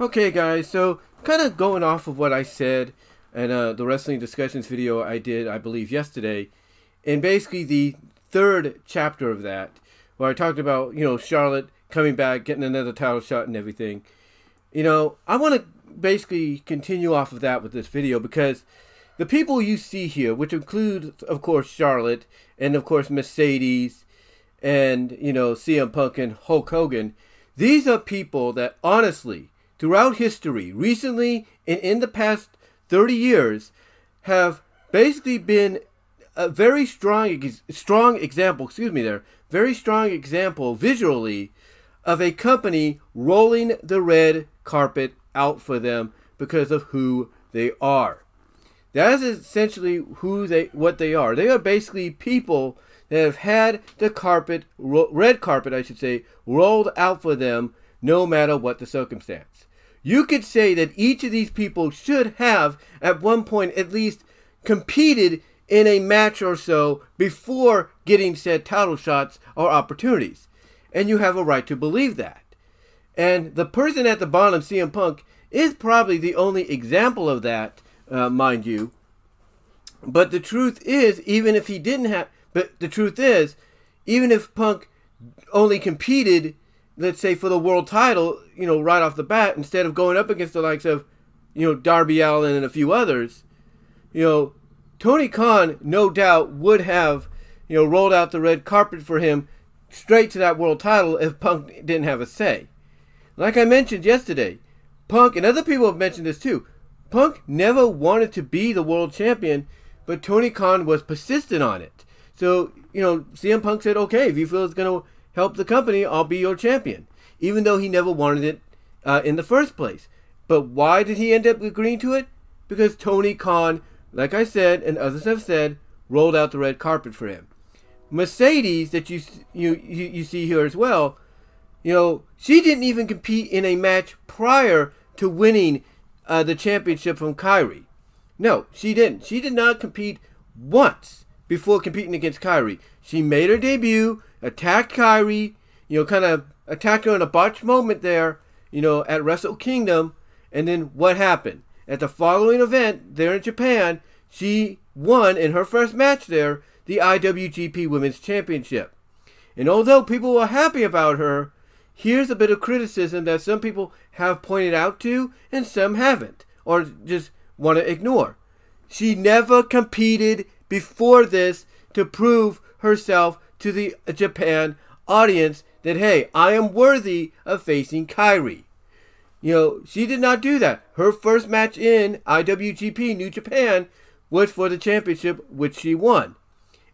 Okay, guys, so kind of going off of what I said and uh, the wrestling discussions video I did, I believe, yesterday, and basically the third chapter of that, where I talked about, you know, Charlotte coming back, getting another title shot and everything. You know, I want to basically continue off of that with this video because the people you see here, which includes, of course, Charlotte and, of course, Mercedes and, you know, CM Punk and Hulk Hogan, these are people that honestly, throughout history, recently and in the past 30 years, have basically been a very strong, strong example, excuse me there, very strong example visually of a company rolling the red carpet out for them because of who they are. That is essentially who they, what they are. They are basically people that have had the carpet, red carpet, I should say, rolled out for them no matter what the circumstance. You could say that each of these people should have, at one point at least, competed in a match or so before getting said title shots or opportunities. And you have a right to believe that. And the person at the bottom, CM Punk, is probably the only example of that, uh, mind you. But the truth is, even if he didn't have, but the truth is, even if Punk only competed, let's say for the world title, you know, right off the bat, instead of going up against the likes of, you know, Darby Allin and a few others, you know, Tony Khan no doubt would have, you know, rolled out the red carpet for him straight to that world title if Punk didn't have a say. Like I mentioned yesterday, Punk and other people have mentioned this too. Punk never wanted to be the world champion, but Tony Khan was persistent on it. So, you know, CM Punk said, okay, if you feel it's going to help the company, I'll be your champion. Even though he never wanted it uh, in the first place. But why did he end up agreeing to it? Because Tony Khan, like I said, and others have said, rolled out the red carpet for him. Mercedes, that you you you, see here as well, you know, she didn't even compete in a match prior to winning uh, the championship from Kairi. No, she didn't. She did not compete once before competing against Kairi. She made her debut, attacked Kairi, you know, kind of attacked her in a botched moment there, you know, at Wrestle Kingdom. And then what happened? At the following event there in Japan, she won in her first match there the IWGP Women's Championship. And although people were happy about her, here's a bit of criticism that some people have pointed out to and some haven't, or just want to ignore. She never competed before this to prove herself to the Japan audience that, hey, I am worthy of facing Kairi. You know, she did not do that. Her first match in IWGP New Japan was for the championship, which she won.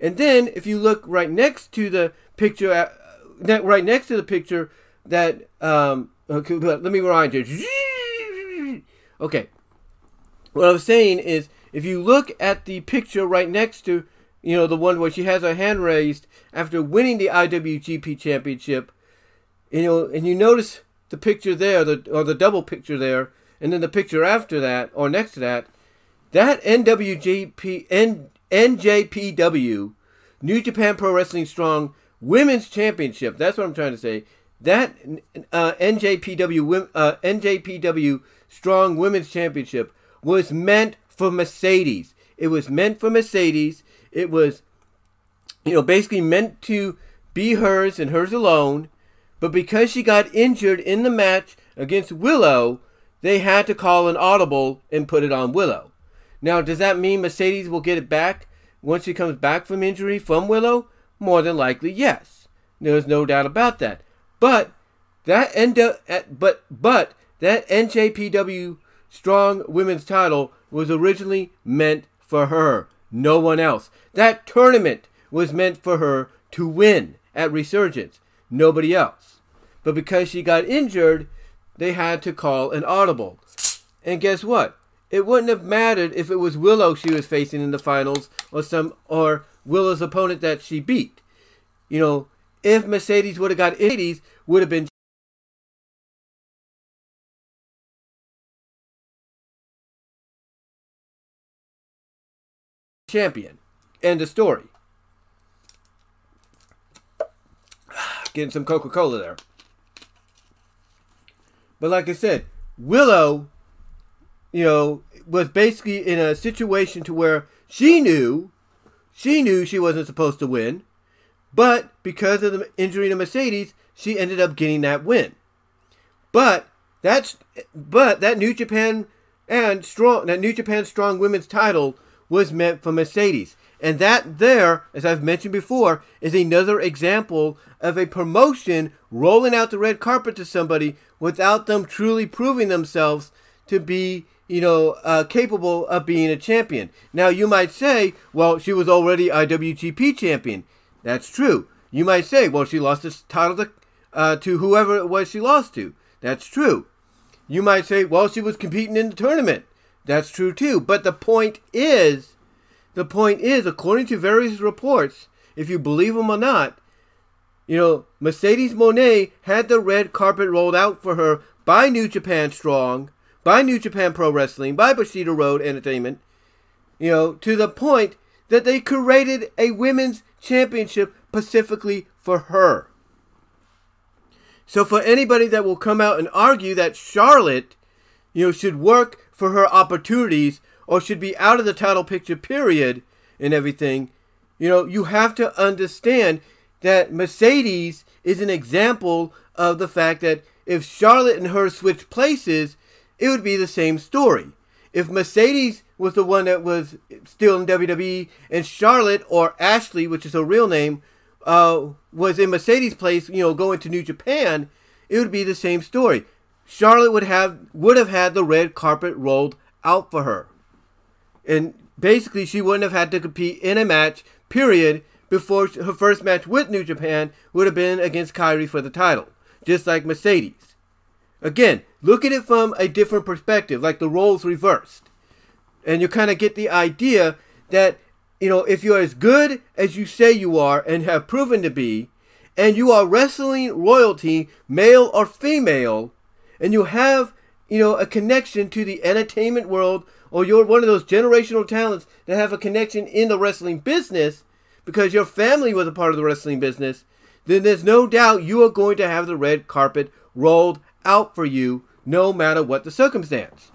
And then, if you look right next to the picture, uh, right next to the picture that um, okay, let me remind you. Okay, what I was saying is, if you look at the picture right next to, you know, the one where she has her hand raised after winning the IWGP Championship, you know, and you notice the picture there, the or the double picture there, and then the picture after that or next to that, that NWGP N, NJPW, New Japan Pro Wrestling Strong Women's Championship. That's what I'm trying to say that uh, NJPW uh, NJPW Strong Women's Championship was meant for Mercedes. It was meant for Mercedes. It was, you know, basically meant to be hers and hers alone. But because she got injured in the match against Willow, they had to call an audible and put it on Willow. Now, does that mean Mercedes will get it back once she comes back from injury from Willow? More than likely, yes. There's no doubt about that. But that end up at, but but that NJPW Strong Women's title was originally meant for her, no one else. That tournament was meant for her to win at Resurgence, nobody else. But because she got injured, they had to call an audible. And guess what? It wouldn't have mattered if it was Willow she was facing in the finals or some or Willow's opponent that she beat. You know, if Mercedes would have got 80s, would have been champion. End of story. Getting some Coca Cola there. But like I said, Willow, you know, was basically in a situation to where she knew, she knew she wasn't supposed to win, but because of the injury to Mercedes, she ended up getting that win. But that's but that New Japan and strong that New Japan Strong Women's title was meant for Mercedes. And that there, as I've mentioned before, is another example of a promotion rolling out the red carpet to somebody without them truly proving themselves to be, you know, uh, capable of being a champion. Now, you might say, well, she was already IWGP champion. That's true. You might say, well, she lost this title to, uh, to whoever it was she lost to. That's true. You might say, well, she was competing in the tournament. That's true too. But the point is, the point is, according to various reports, if you believe them or not, you know, Mercedes Moné had the red carpet rolled out for her by New Japan Strong, by New Japan Pro Wrestling, by Bushido Road Entertainment, you know, to the point that they created a women's championship specifically for her. So for anybody that will come out and argue that Charlotte, you know, should work for her opportunities or should be out of the title picture period and everything, you know, you have to understand that Mercedes is an example of the fact that if Charlotte and her switched places, it would be the same story. If Mercedes was the one that was still in WWE and Charlotte or Ashley, which is her real name, uh, was in Mercedes' place, you know, going to New Japan, it would be the same story. Charlotte would have would have had the red carpet rolled out for her, and basically she wouldn't have had to compete in a match. Period. Before her first match with New Japan would have been against Kairi for the title, just like Mercedes. Again, look at it from a different perspective, like the roles reversed, and you kind of get the idea that you know, if you're as good as you say you are and have proven to be, and you are wrestling royalty, male or female, and you have, you know, a connection to the entertainment world, or you're one of those generational talents that have a connection in the wrestling business because your family was a part of the wrestling business, then there's no doubt you are going to have the red carpet rolled out for you no matter what the circumstance.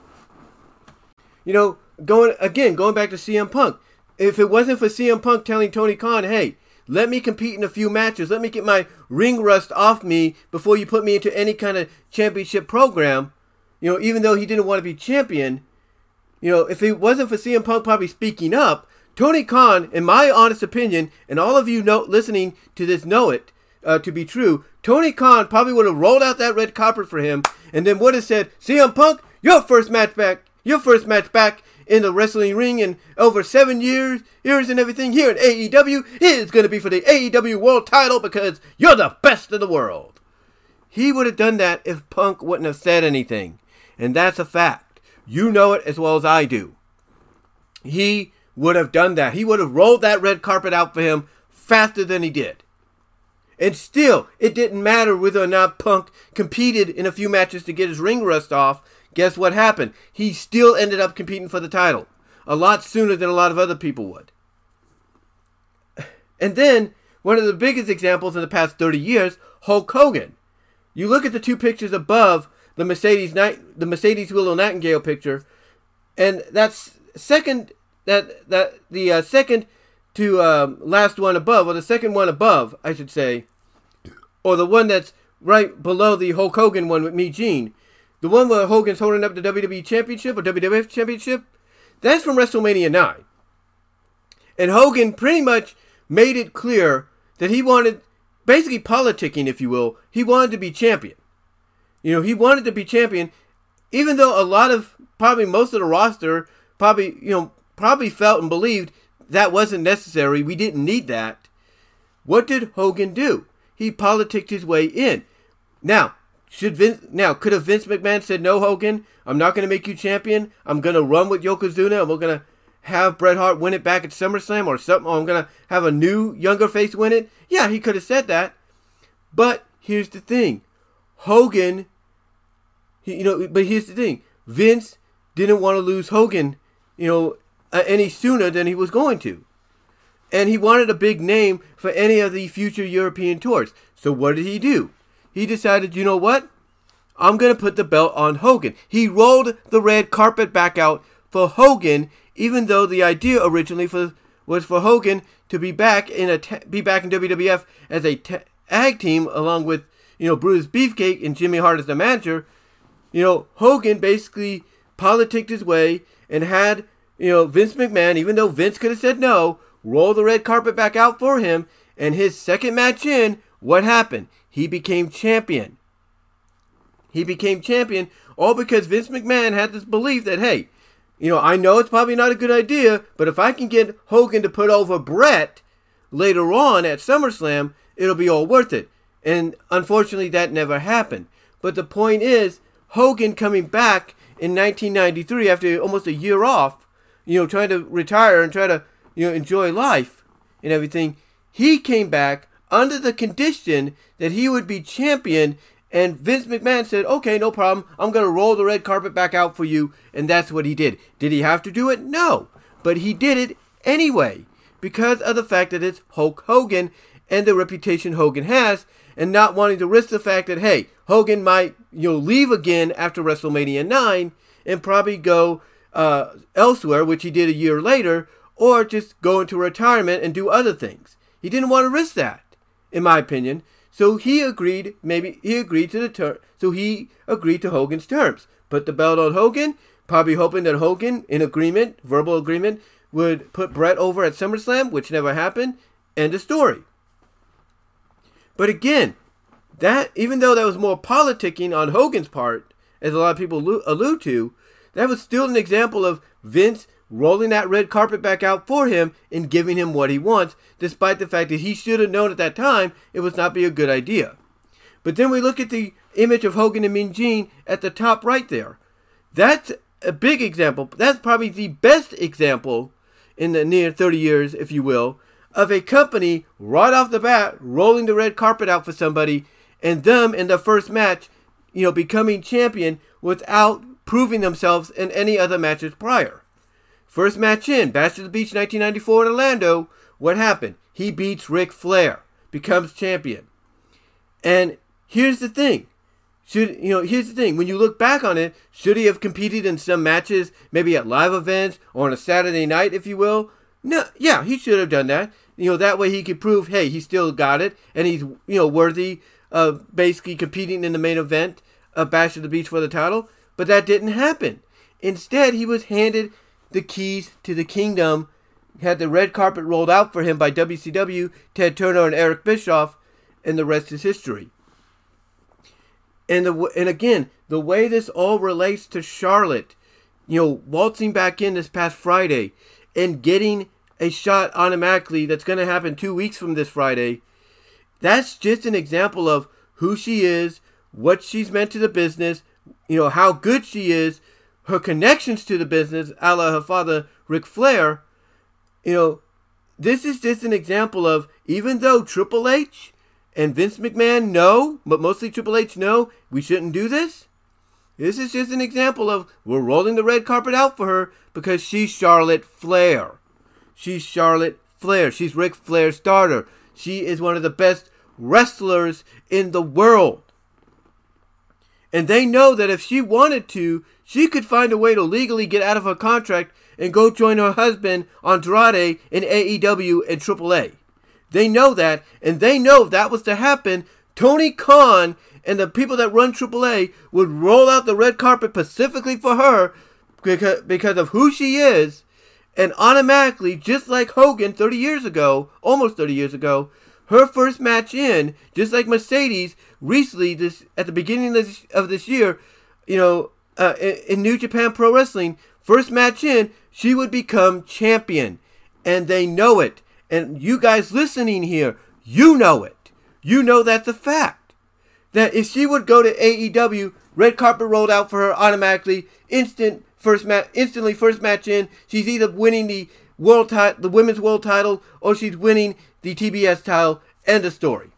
You know, going again, going back to CM Punk, if it wasn't for CM Punk telling Tony Khan, hey, let me compete in a few matches, let me get my ring rust off me before you put me into any kind of championship program, you know, even though he didn't want to be champion, you know, if it wasn't for CM Punk probably speaking up, Tony Khan, in my honest opinion, and all of you know listening to this know it uh, to be true, Tony Khan probably would have rolled out that red carpet for him and then would have said, CM Punk, your first match back, your first match back in the wrestling ring in over seven years, years and everything here in AEW is going to be for the AEW World Title because you're the best in the world. He would have done that if Punk wouldn't have said anything, and that's a fact. You know it as well as I do. He would have done that. He would have rolled that red carpet out for him faster than he did. And still, it didn't matter whether or not Punk competed in a few matches to get his ring rust off Guess what happened? He still ended up competing for the title a lot sooner than a lot of other people would. And then, one of the biggest examples in the past 30 years, Hulk Hogan. You look at the two pictures above the Mercedes the Mercedes Willow Nightingale picture, and that's second that that the uh, second to um, last one above, or the second one above, I should say, or the one that's right below the Hulk Hogan one with Mean Gene. The one where Hogan's holding up the WWE Championship or WWF Championship, that's from WrestleMania 9. And Hogan pretty much made it clear that he wanted, basically politicking, if you will, he wanted to be champion. You know, he wanted to be champion, even though a lot of, probably most of the roster, probably, you know, probably felt and believed that wasn't necessary. We didn't need that. What did Hogan do? He politicked his way in. Now, should Vince now could have Vince McMahon said no, Hogan? I'm not going to make you champion. I'm going to run with Yokozuna, and we're going to have Bret Hart win it back at SummerSlam or something. Or I'm going to have a new younger face win it. Yeah, he could have said that. But here's the thing, Hogan. He, you know, but here's the thing, Vince didn't want to lose Hogan, you know, uh, any sooner than he was going to. And he wanted a big name for any of the future European tours. So what did he do? He decided, you know what? I'm going to put the belt on Hogan. He rolled the red carpet back out for Hogan, even though the idea originally for, was for Hogan to be back in a ta- be back in WWF as a tag team along with you know Brutus Beefcake and Jimmy Hart as the manager. You know Hogan basically politicked his way and had you know Vince McMahon, even though Vince could have said no, roll the red carpet back out for him. And his second match in, what happened? He became champion. He became champion all because Vince McMahon had this belief that hey, you know, I know it's probably not a good idea, but if I can get Hogan to put over Bret later on at SummerSlam, it'll be all worth it. And unfortunately, that never happened. But the point is, Hogan coming back in 1993 after almost a year off, you know, trying to retire and try to, you know, enjoy life and everything, he came back under the condition that he would be champion and Vince McMahon said, okay, no problem. I'm going to roll the red carpet back out for you. And that's what he did. Did he have to do it? No. But he did it anyway because of the fact that it's Hulk Hogan and the reputation Hogan has and not wanting to risk the fact that, hey, Hogan might you know, leave again after WrestleMania 9 and probably go uh, elsewhere, which he did a year later, or just go into retirement and do other things. He didn't want to risk that, in my opinion. So he agreed, maybe he agreed to the term, so he agreed to Hogan's terms. Put the belt on Hogan, probably hoping that Hogan, in agreement, verbal agreement, would put Bret over at SummerSlam, which never happened. End of story. But again, that even though that was more politicking on Hogan's part, as a lot of people allude to, that was still an example of Vince rolling that red carpet back out for him and giving him what he wants, despite the fact that he should have known at that time it would not be a good idea. But then we look at the image of Hogan and Mean Gene at the top right there. That's a big example. That's probably the best example in the near 30 years, if you will, of a company right off the bat rolling the red carpet out for somebody and them in the first match, you know, becoming champion without proving themselves in any other matches prior. First match in, Bash at the Beach 1994 in Orlando. What happened? He beats Ric Flair, becomes champion. And here's the thing. Should you know, here's the thing. When you look back on it, should he have competed in some matches, maybe at live events or on a Saturday night, if you will? No, yeah, he should have done that. You know, that way he could prove, hey, he still got it, and he's you know worthy of basically competing in the main event of Bash at the Beach for the title. But that didn't happen. Instead, he was handed the keys to the kingdom, had the red carpet rolled out for him by WCW, Ted Turner, and Eric Bischoff, and the rest is history. And the and again, the way this all relates to Charlotte, you know, waltzing back in this past Friday and getting a shot automatically that's going to happen two weeks from this Friday. That's just an example of who she is, what she's meant to the business, you know, how good she is, her connections to the business, a la her father, Ric Flair, you know, this is just an example of even though Triple H and Vince McMahon know, but mostly Triple H know, we shouldn't do this. This is just an example of we're rolling the red carpet out for her because she's Charlotte Flair. She's Charlotte Flair. She's Ric Flair's daughter. She is one of the best wrestlers in the world. And they know that if she wanted to, she could find a way to legally get out of her contract and go join her husband Andrade in AEW and AAA. They know that, and they know if that was to happen, Tony Khan and the people that run AAA would roll out the red carpet specifically for her because, of who she is, and automatically, just like Hogan 30 years ago, almost 30 years ago, her first match in, just like Mercedes recently, this at the beginning of this, of this year, you know, uh, in New Japan Pro Wrestling, first match in, she would become champion. And they know it. And you guys listening here, you know it. You know that's a fact. That if she would go to AEW, red carpet rolled out for her automatically, instant first match, instantly first match in. She's either winning the world title, the women's world title, or she's winning the TBS title. End of story.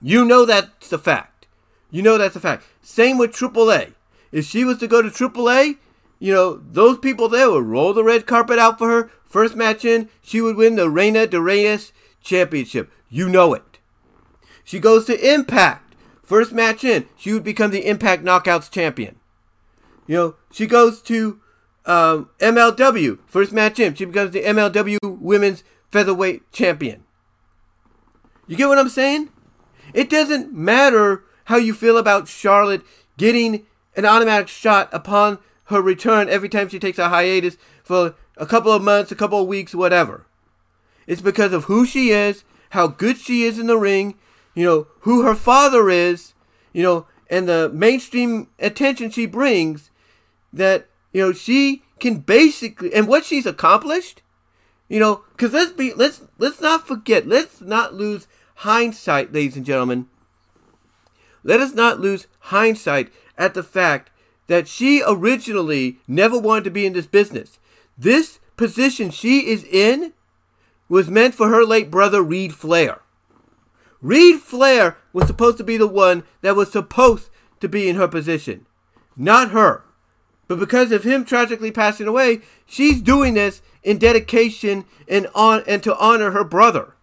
You know that's a fact. You know that's a fact. Same with AAA. If she was to go to AAA, you know, those people there would roll the red carpet out for her. First match in, she would win the Reina de Reinas Championship. You know it. She goes to Impact. first match in, she would become the Impact Knockouts champion. You know, she goes to um, MLW, first match in, she becomes the MLW Women's Featherweight Champion. You get what I'm saying? It doesn't matter how you feel about Charlotte getting an automatic shot upon her return every time she takes a hiatus for a couple of months, a couple of weeks, whatever. It's because of who she is, how good she is in the ring, you know, who her father is, you know, and the mainstream attention she brings that, you know, she can basically and what she's accomplished, you know, cuz let's be let's let's not forget, let's not lose hindsight, ladies and gentlemen. Let us not lose hindsight at the fact that she originally never wanted to be in this business. This position she is in was meant for her late brother, Reid Flair. Reid Flair was supposed to be the one that was supposed to be in her position, not her. But because of him tragically passing away, she's doing this in dedication and on and to honor her brother.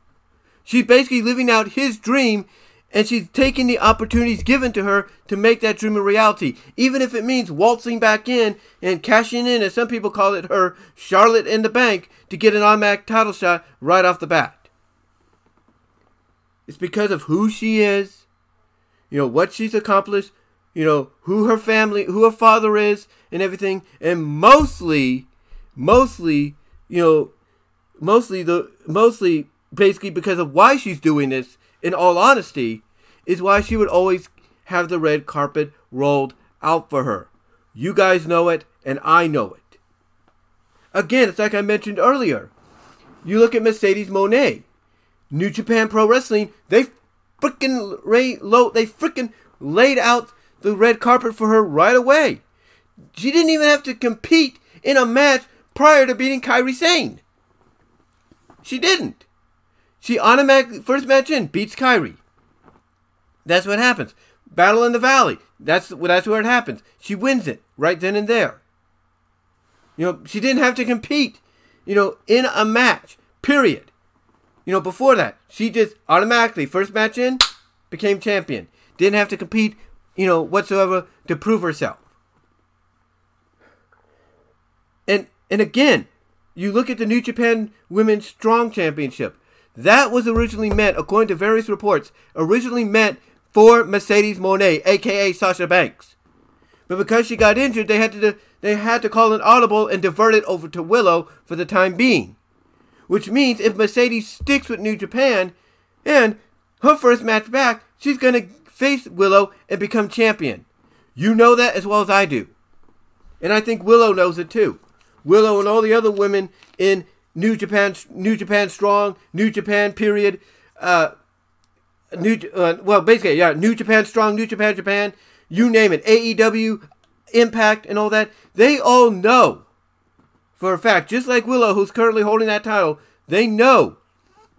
She's basically living out his dream and she's taking the opportunities given to her to make that dream a reality, even if it means waltzing back in and cashing in, as some people call it, her Charlotte in the bank to get an automatic title shot right off the bat. It's because of who she is, you know, what she's accomplished, you know, who her family, who her father is, and everything, and mostly, mostly, you know, mostly the, mostly basically because of why she's doing this in all honesty, is why she would always have the red carpet rolled out for her. You guys know it, and I know it. Again, it's like I mentioned earlier. You look at Mercedes Moné, New Japan Pro Wrestling. They freaking low. They freaking laid out the red carpet for her right away. She didn't even have to compete in a match prior to beating Kairi Sane. She didn't. She automatically first match in beats Kairi. That's what happens. Battle in the Valley. That's that's where it happens. She wins it right then and there. You know, she didn't have to compete. You know, in a match. Period. You know, before that, she just automatically first match in became champion. Didn't have to compete. You know, whatsoever to prove herself. And and again, you look at the New Japan Women's Strong Championship. That was originally meant, according to various reports, originally meant for Mercedes Moné, aka Sasha Banks. But because she got injured, they had to they had to call an audible and divert it over to Willow for the time being. Which means if Mercedes sticks with New Japan and her first match back, she's gonna face Willow and become champion. You know that as well as I do. And I think Willow knows it too. Willow and all the other women in New Japan, New Japan Strong, New Japan Period, uh, New uh, well basically yeah, New Japan Strong, New Japan Japan, you name it, AEW, Impact, and all that. They all know for a fact, just like Willow, who's currently holding that title, they know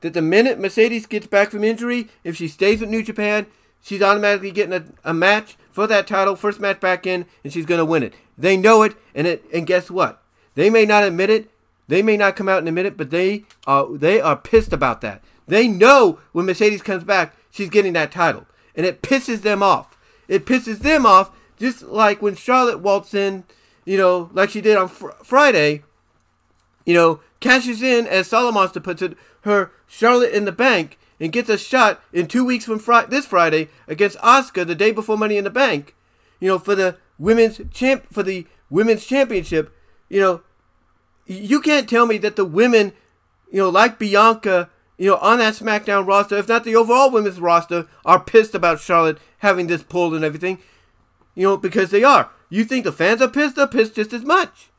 that the minute Mercedes gets back from injury, if she stays with New Japan, she's automatically getting a, a match for that title, first match back in, and she's going to win it. They know it, and it, and guess what? They may not admit it, they may not come out in a minute, but they are they are pissed about that. They know when Mercedes comes back, she's getting that title, and it pisses them off. It pisses them off just like when Charlotte waltz in, you know, like she did on fr- Friday. You know, cashes in as Solomonster puts it, her Charlotte in the bank, and gets a shot in two weeks from fr- this Friday against Asuka the day before Money in the Bank. You know, for the women's champ for the women's championship. You know, you can't tell me that the women, you know, like Bianca, you know, on that SmackDown roster, if not the overall women's roster, are pissed about Charlotte having this pulled and everything. You know, because they are. You think the fans are pissed? They're pissed just as much.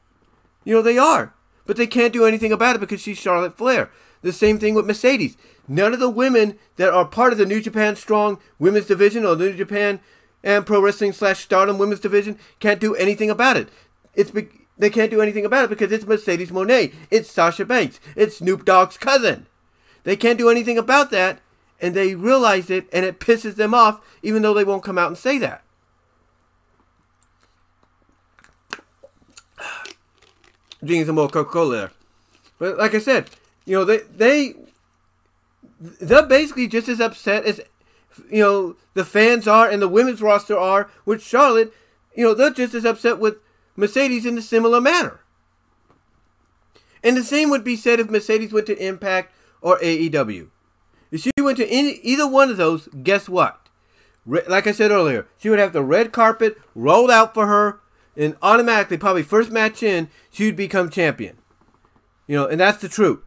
You know, they are. But they can't do anything about it because she's Charlotte Flair. The same thing with Mercedes. None of the women that are part of the New Japan Strong Women's Division or New Japan and Pro Wrestling slash Stardom Women's Division can't do anything about it. It's they can't do anything about it because it's Mercedes Moné. It's Sasha Banks. It's Snoop Dogg's cousin. They can't do anything about that, and they realize it, and it pisses them off, even though they won't come out and say that. Drinking some more Coca-Cola there. But like I said, you know, they they they're basically just as upset as you know, the fans are and the women's roster are with Charlotte, you know, they're just as upset with Mercedes in a similar manner. And the same would be said if Mercedes went to Impact or AEW. If she went to any, either one of those, guess what? Re- like I said earlier, she would have the red carpet rolled out for her, and automatically, probably first match in, she would become champion. You know, and that's the truth.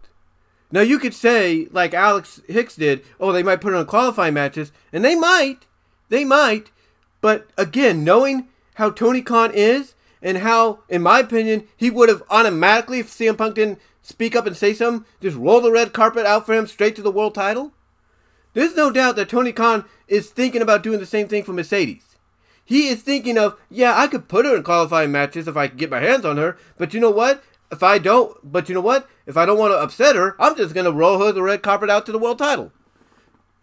Now you could say, like Alex Hicks did, oh, they might put her in qualifying matches, and they might, they might. But again, knowing how Tony Khan is, and how, in my opinion, he would have automatically, if CM Punk didn't speak up and say something, just roll the red carpet out for him straight to the world title? There's no doubt that Tony Khan is thinking about doing the same thing for Mercedes. He is thinking of, yeah, I could put her in qualifying matches if I could get my hands on her, but you know what? If I don't, but you know what? If I don't want to upset her, I'm just going to roll her the red carpet out to the world title.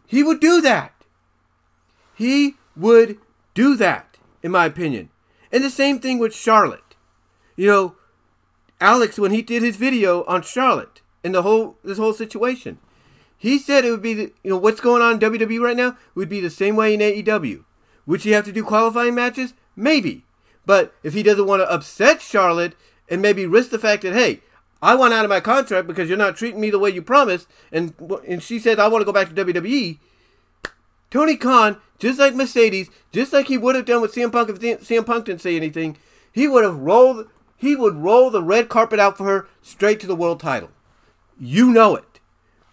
He would do that. He would do that, in my opinion. And the same thing with Charlotte. You know, Alex when he did his video on Charlotte and the whole this whole situation, he said it would be the, you know what's going on in WWE right now would be the same way in AEW. Would she have to do qualifying matches? Maybe. But if he doesn't want to upset Charlotte and maybe risk the fact that hey, I want out of my contract because you're not treating me the way you promised, and and she said I want to go back to WWE. Tony Khan, just like Mercedes, just like he would have done with CM Punk if CM Punk didn't say anything, he would have rolled he would roll the red carpet out for her straight to the world title. You know it.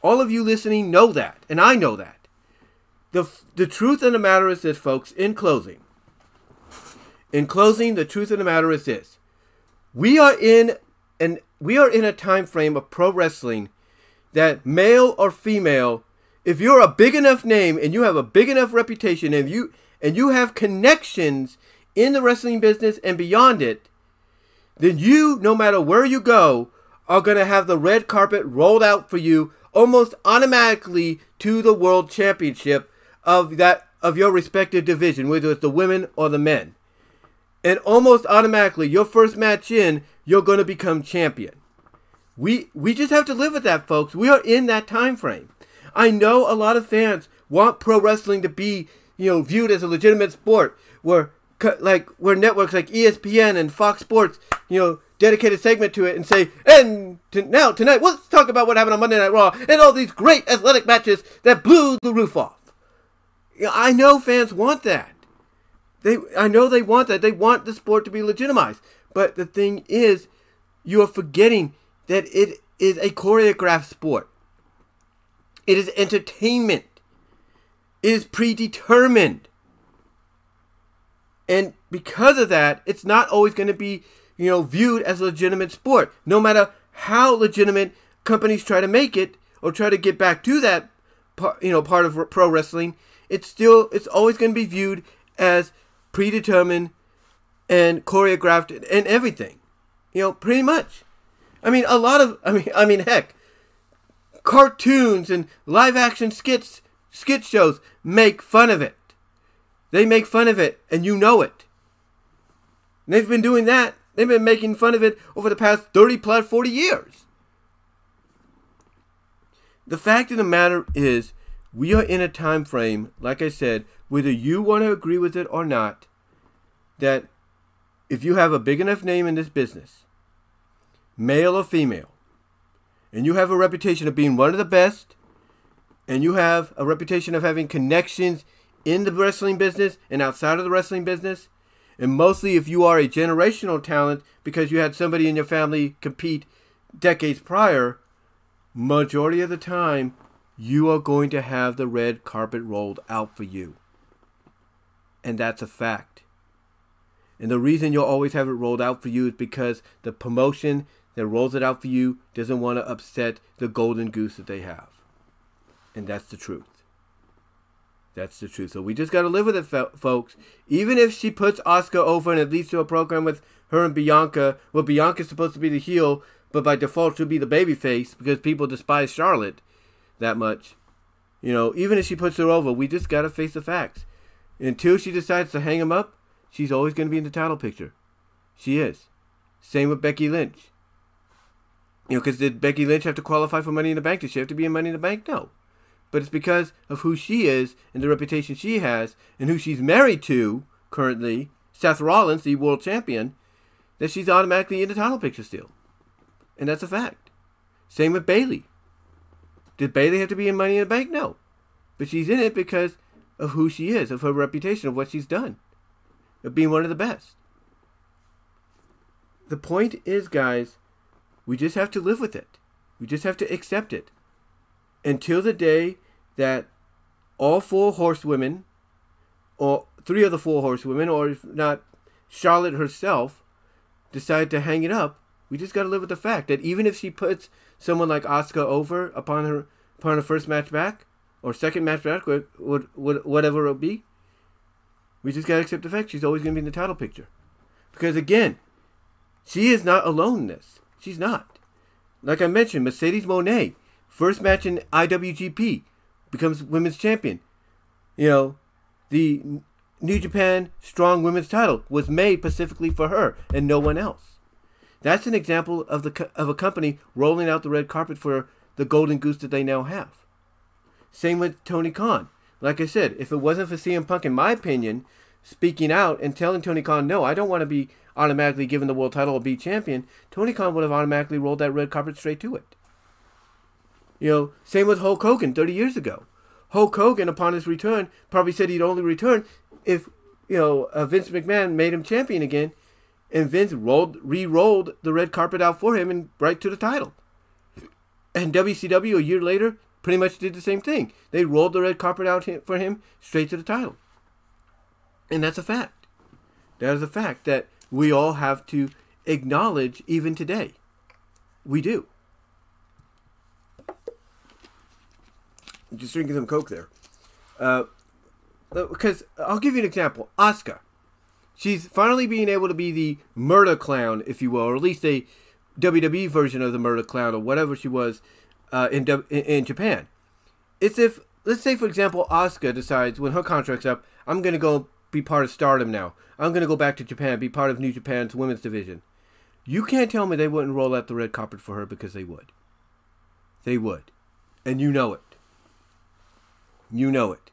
All of you listening know that, and I know that. The, the truth of the matter is this, folks, in closing. In closing, the truth of the matter is this. We are in and we are in a time frame of pro wrestling that male or female, if you're a big enough name and you have a big enough reputation and you and you have connections in the wrestling business and beyond it, then you, no matter where you go, are going to have the red carpet rolled out for you almost automatically to the world championship of that of your respective division, whether it's the women or the men. And almost automatically, your first match in, you're going to become champion. We we just have to live with that, folks. We are in that time frame. I know a lot of fans want pro wrestling to be, you know, viewed as a legitimate sport where like where networks like ESPN and Fox Sports, you know, dedicated segment to it and say, and now tonight, let's talk about what happened on Monday Night Raw and all these great athletic matches that blew the roof off. I know fans want that. They, I know they want that. They want the sport to be legitimized. But the thing is, you are forgetting that it is a choreographed sport. It is entertainment. It is predetermined. And because of that, it's not always going to be, you know, viewed as a legitimate sport. No matter how legitimate companies try to make it or try to get back to that, you know, part of pro wrestling, it's still it's always going to be viewed as predetermined and choreographed and everything. You know, pretty much. I mean, a lot of I mean, I mean, heck, cartoons and live action skits, skit shows make fun of it. They make fun of it, and you know it. And they've been doing that. They've been making fun of it over the past 30 plus 40 years. The fact of the matter is, we are in a time frame, like I said, whether you want to agree with it or not, that if you have a big enough name in this business, male or female, and you have a reputation of being one of the best, and you have a reputation of having connections in the wrestling business and outside of the wrestling business. And mostly if you are a generational talent because you had somebody in your family compete decades prior, majority of the time you are going to have the red carpet rolled out for you. And that's a fact. And the reason you'll always have it rolled out for you is because the promotion that rolls it out for you doesn't want to upset the golden goose that they have. And that's the truth. That's the truth. So we just got to live with it, folks. Even if she puts Asuka over and it leads to a program with her and Bianca, well, Bianca's supposed to be the heel, but by default she'll be the baby face because people despise Charlotte that much. You know, even if she puts her over, we just got to face the facts. Until she decides to hang him up, she's always going to be in the title picture. She is. Same with Becky Lynch. You know, because did Becky Lynch have to qualify for Money in the Bank? Did she have to be in Money in the Bank? No. but it's because of who she is and the reputation she has and who she's married to currently, Seth Rollins, the world champion, that she's automatically in the title picture still. And that's a fact. Same with Bayley. Did Bayley have to be in Money in the Bank? No. But she's in it because of who she is, of her reputation, of what she's done, of being one of the best. The point is, guys, we just have to live with it. We just have to accept it. Until the day that all four horsewomen, or three of the four horsewomen, or if not Charlotte herself, decide to hang it up, we just got to live with the fact that even if she puts someone like Asuka over upon her upon her first match back or second match back, or whatever it'll be, we just got to accept the fact she's always going to be in the title picture. Because again, she is not alone in this. She's not. Like I mentioned, Mercedes Moné, first match in IWGP, becomes women's champion. You know, the New Japan Strong Women's title was made specifically for her and no one else. That's an example of the of a company rolling out the red carpet for the golden goose that they now have. Same with Tony Khan. Like I said, if it wasn't for CM Punk, in my opinion, speaking out and telling Tony Khan, no, I don't want to be automatically given the world title or be champion, Tony Khan would have automatically rolled that red carpet straight to it. You know, same with Hulk Hogan 30 years ago. Hulk Hogan, upon his return, probably said he'd only return if, you know, uh, Vince McMahon made him champion again and Vince rolled re-rolled the red carpet out for him and right to the title. And WCW a year later pretty much did the same thing. They rolled the red carpet out for him straight to the title. And that's a fact. That is a fact that we all have to acknowledge even today. We do. Just drinking some Coke there. Uh, because I'll give you an example. Asuka she's finally being able to be the murder clown, if you will, or at least a WWE version of the murder clown, or whatever she was uh, in, in, Japan. It's if let's say for example, Asuka decides when her contract's up, I'm gonna go be part of Stardom now. I'm gonna go back to Japan, be part of New Japan's women's division. You can't tell me they wouldn't roll out the red carpet for her because they would. They would, and you know it. You know it.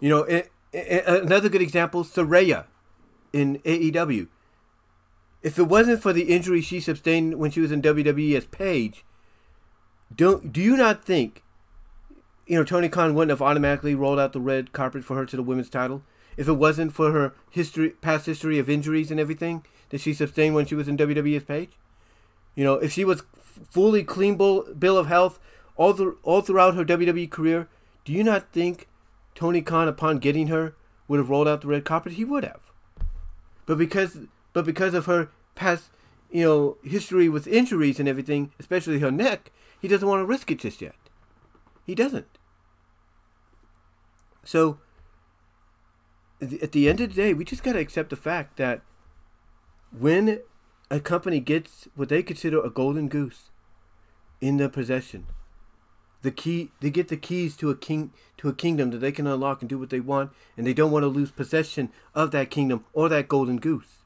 You know, it, it, another good example, Saraya in AEW. If it wasn't for the injury she sustained when she was in WWE as Paige, don't do you not think you know Tony Khan wouldn't have automatically rolled out the red carpet for her to the women's title if it wasn't for her history past history of injuries and everything that she sustained when she was in WWE's Paige. You know, if she was fully clean bill, bill of health all the, all throughout her WWE career, do you not think Tony Khan upon getting her would have rolled out the red carpet? He would have. But because but because of her past, you know, history with injuries and everything, especially her neck, he doesn't want to risk it just yet. He doesn't. So at the end of the day, we just got to accept the fact that when a company gets what they consider a golden goose in their possession, the key they get the keys to a king to a kingdom that they can unlock and do what they want and they don't want to lose possession of that kingdom or that golden goose.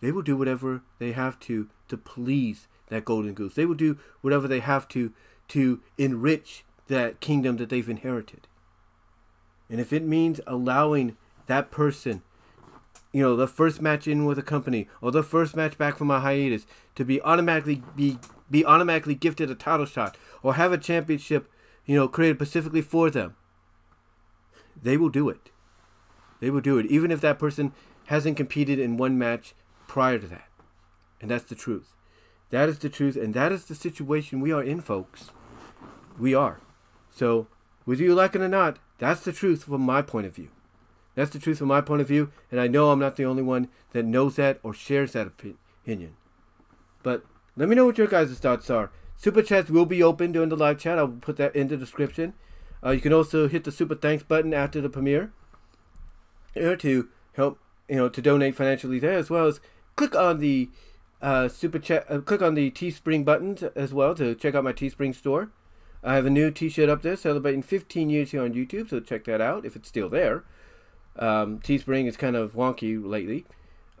They will do whatever they have to to please that golden goose. They will do whatever they have to to enrich that kingdom that they've inherited and if it means allowing that person you know the first match in with a company or the first match back from a hiatus to be automatically be be automatically gifted a title shot or have a championship, you know, created specifically for them, they will do it. They will do it, even if that person hasn't competed in one match prior to that. And that's the truth. That is the truth, and that is the situation we are in, folks. We are. So, whether you like it or not, that's the truth from my point of view. That's the truth from my point of view, and I know I'm not the only one that knows that or shares that opinion. But let me know what your guys' thoughts are. Super chats will be open during the live chat. I'll put that in the description. Uh, you can also hit the super thanks button after the premiere to help you know to donate financially there as well as click on the uh, super chat uh, click on the teespring buttons as well to check out my teespring store i have a new t-shirt up there celebrating 15 years here on youtube so check that out if it's still there um, teespring is kind of wonky lately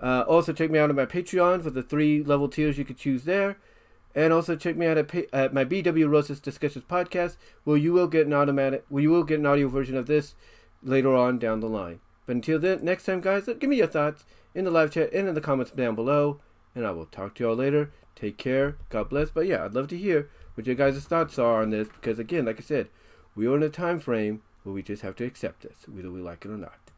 uh, also check me out on my patreon for the three level tiers you could choose there And also check me out at, at my BW Rosas Discussions podcast, where you will get an automatic, where you will get an audio version of this later on down the line. But until then, next time, guys, give me your thoughts in the live chat and in the comments down below, and I will talk to y'all later. Take care. God bless. But yeah, I'd love to hear what your guys' thoughts are on this because, again, like I said, we are in a time frame where we just have to accept this, whether we like it or not.